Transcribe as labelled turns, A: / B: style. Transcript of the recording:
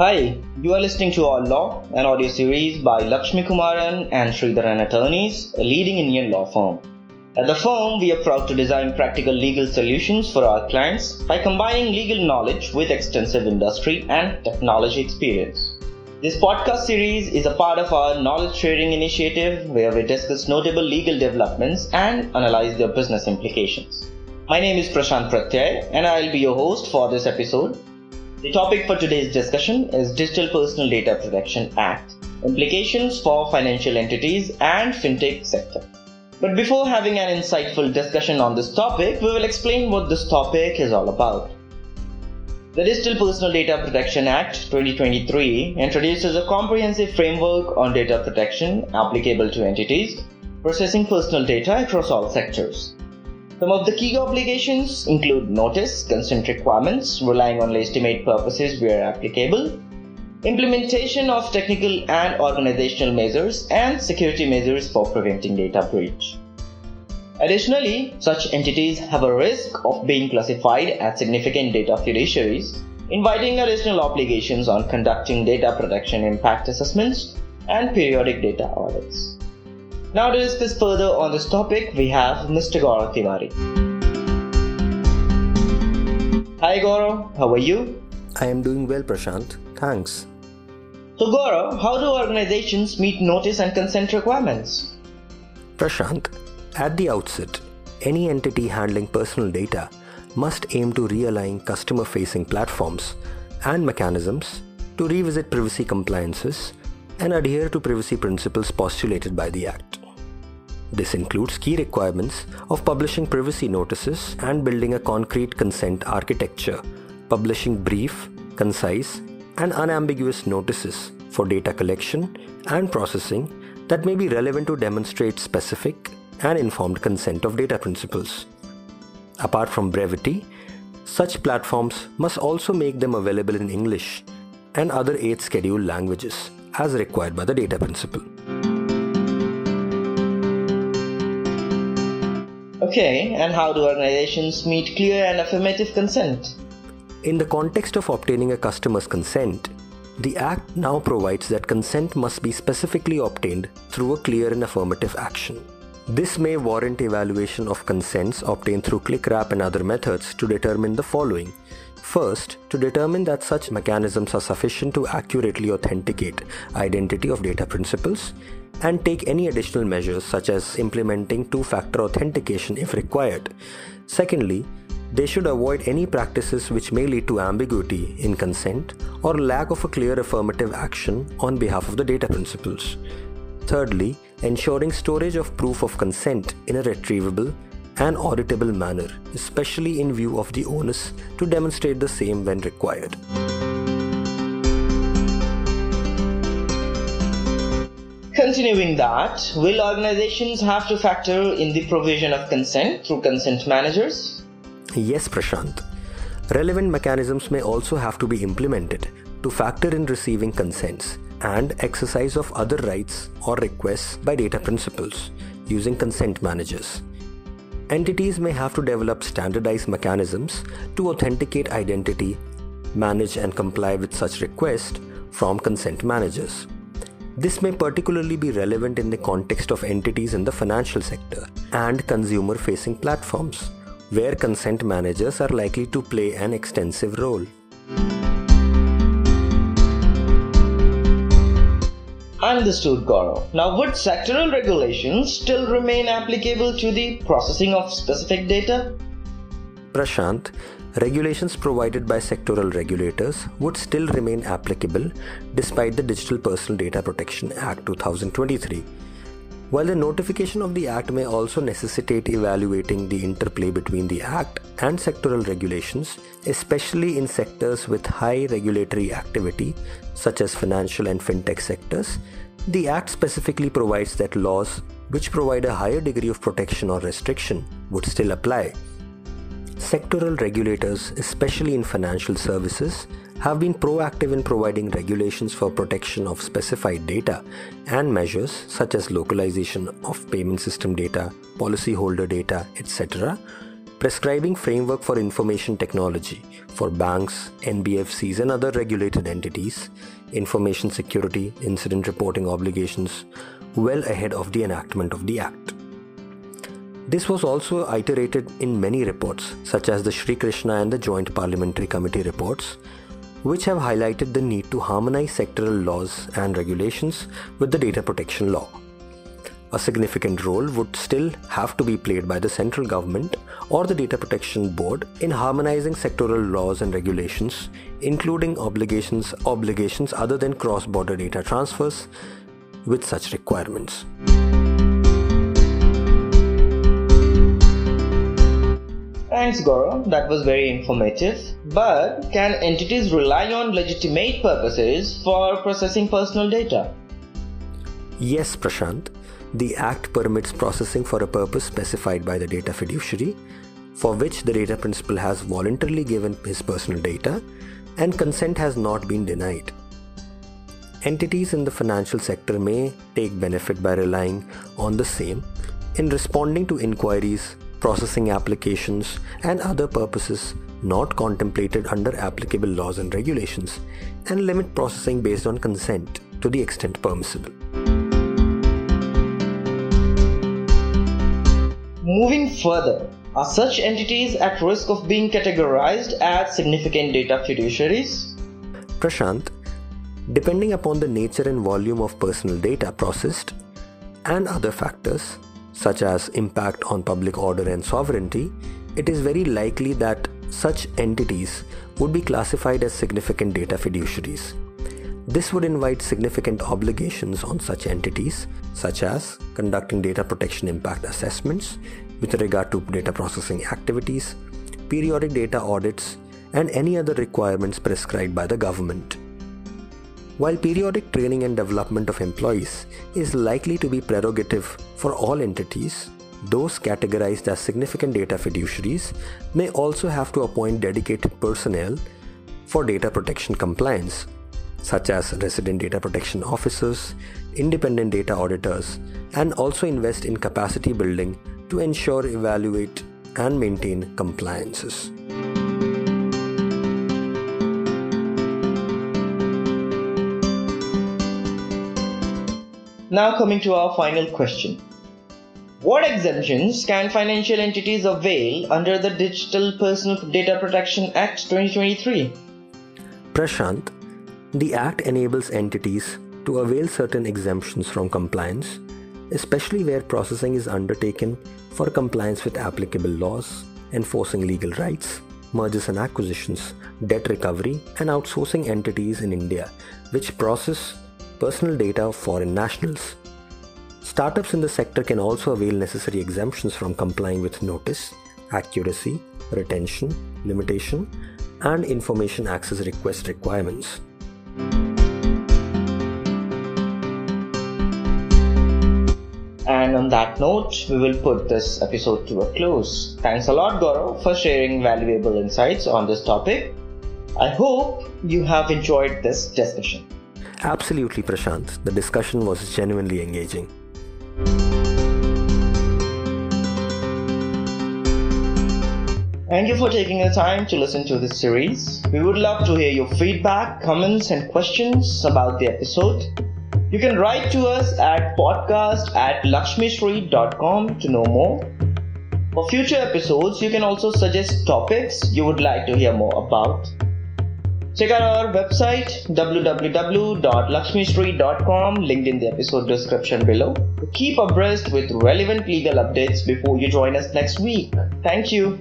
A: Hi, you are listening to All Law, an audio series by Lakshmi Kumaran and Sridharan Attorneys, a leading Indian law firm. At the firm, we are proud to design practical legal solutions for our clients by combining legal knowledge with extensive industry and technology experience. This podcast series is a part of our knowledge sharing initiative where we discuss notable legal developments and analyze their business implications. My name is Prashant Pratyay and I will be your host for this episode. The topic for today's discussion is Digital Personal Data Protection Act, implications for financial entities and fintech sector. But before having an insightful discussion on this topic, we will explain what this topic is all about. The Digital Personal Data Protection Act 2023 introduces a comprehensive framework on data protection applicable to entities processing personal data across all sectors. Some of the key obligations include notice, consent requirements, relying on legitimate purposes where applicable, implementation of technical and organizational measures, and security measures for preventing data breach. Additionally, such entities have a risk of being classified as significant data fiduciaries, inviting additional obligations on conducting data protection impact assessments and periodic data audits. Now, to discuss further on this topic, we have Mr. Gaurav Tiwari. Hi Gaurav, how are you?
B: I am doing well, Prashant. Thanks.
A: So, Gaurav, how do organizations meet notice and consent requirements?
B: Prashant, at the outset, any entity handling personal data must aim to realign customer facing platforms and mechanisms to revisit privacy compliances and adhere to privacy principles postulated by the Act. This includes key requirements of publishing privacy notices and building a concrete consent architecture, publishing brief, concise, and unambiguous notices for data collection and processing that may be relevant to demonstrate specific and informed consent of data principals. Apart from brevity, such platforms must also make them available in English and other 8 scheduled languages as required by the data principal.
A: Okay, and how do organizations meet clear and affirmative consent?
B: In the context of obtaining a customer's consent, the Act now provides that consent must be specifically obtained through a clear and affirmative action. This may warrant evaluation of consents obtained through ClickWrap and other methods to determine the following. First, to determine that such mechanisms are sufficient to accurately authenticate identity of data principals and take any additional measures such as implementing two-factor authentication if required. Secondly, they should avoid any practices which may lead to ambiguity in consent or lack of a clear affirmative action on behalf of the data principals. Thirdly, ensuring storage of proof of consent in a retrievable and auditable manner, especially in view of the onus to demonstrate the same when required.
A: Continuing that, will organizations have to factor in the provision of consent through consent managers?
B: Yes, Prashant. Relevant mechanisms may also have to be implemented to factor in receiving consents and exercise of other rights or requests by data principals using consent managers. Entities may have to develop standardized mechanisms to authenticate identity, manage and comply with such requests from consent managers. This may particularly be relevant in the context of entities in the financial sector and consumer facing platforms, where consent managers are likely to play an extensive role.
A: Understood, Gaurav. Now, would sectoral regulations still remain applicable to the processing of specific data?
B: Prashant, regulations provided by sectoral regulators would still remain applicable despite the Digital Personal Data Protection Act 2023. While the notification of the Act may also necessitate evaluating the interplay between the Act and sectoral regulations, especially in sectors with high regulatory activity, such as financial and fintech sectors, the Act specifically provides that laws which provide a higher degree of protection or restriction would still apply. Sectoral regulators, especially in financial services, have been proactive in providing regulations for protection of specified data and measures such as localization of payment system data, policyholder data, etc., prescribing framework for information technology for banks, NBFCs, and other regulated entities, information security, incident reporting obligations, well ahead of the enactment of the Act. This was also iterated in many reports, such as the Sri Krishna and the Joint Parliamentary Committee reports, which have highlighted the need to harmonize sectoral laws and regulations with the data protection law. A significant role would still have to be played by the central government or the Data Protection Board in harmonizing sectoral laws and regulations, including obligations obligations other than cross-border data transfers with such requirements.
A: Thanks, Gaurav. That was very informative. But can entities rely on legitimate purposes for processing personal data?
B: Yes, Prashant. The Act permits processing for a purpose specified by the data fiduciary, for which the data principal has voluntarily given his personal data and consent has not been denied. Entities in the financial sector may take benefit by relying on the same in responding to inquiries, processing applications, and other purposes not contemplated under applicable laws and regulations, and limit processing based on consent to the extent permissible.
A: Moving further, are such entities at risk of being categorized as significant data fiduciaries?
B: Prashant, depending upon the nature and volume of personal data processed and other factors, such as impact on public order and sovereignty, it is very likely that such entities would be classified as significant data fiduciaries. This would invite significant obligations on such entities, such as conducting data protection impact assessments with regard to data processing activities, periodic data audits, and any other requirements prescribed by the government. While periodic training and development of employees is likely to be prerogative for all entities, those categorized as significant data fiduciaries may also have to appoint dedicated personnel for data protection compliance such as resident data protection officers, independent data auditors, and also invest in capacity building to ensure, evaluate, and maintain compliances.
A: Now, coming to our final question What exemptions can financial entities avail under the Digital Personal Data Protection Act 2023?
B: Prashant, the Act enables entities to avail certain exemptions from compliance, especially where processing is undertaken for compliance with applicable laws, enforcing legal rights, mergers and acquisitions, debt recovery, and outsourcing entities in India which process personal data of foreign nationals. Startups in the sector can also avail necessary exemptions from complying with notice, accuracy, retention, limitation, and information access request requirements.
A: And on that note, we will put this episode to a close. Thanks a lot, Gaurav, for sharing valuable insights on this topic. I hope you have enjoyed this discussion.
B: Absolutely, Prashant. The discussion was genuinely engaging.
A: Thank you for taking the time to listen to this series. We would love to hear your feedback, comments, and questions about the episode. You can write to us at podcast at lakshmisri.com to know more. For future episodes, you can also suggest topics you would like to hear more about. Check out our website www.lakshmisri.com linked in the episode description below keep abreast with relevant legal updates before you join us next week. Thank you.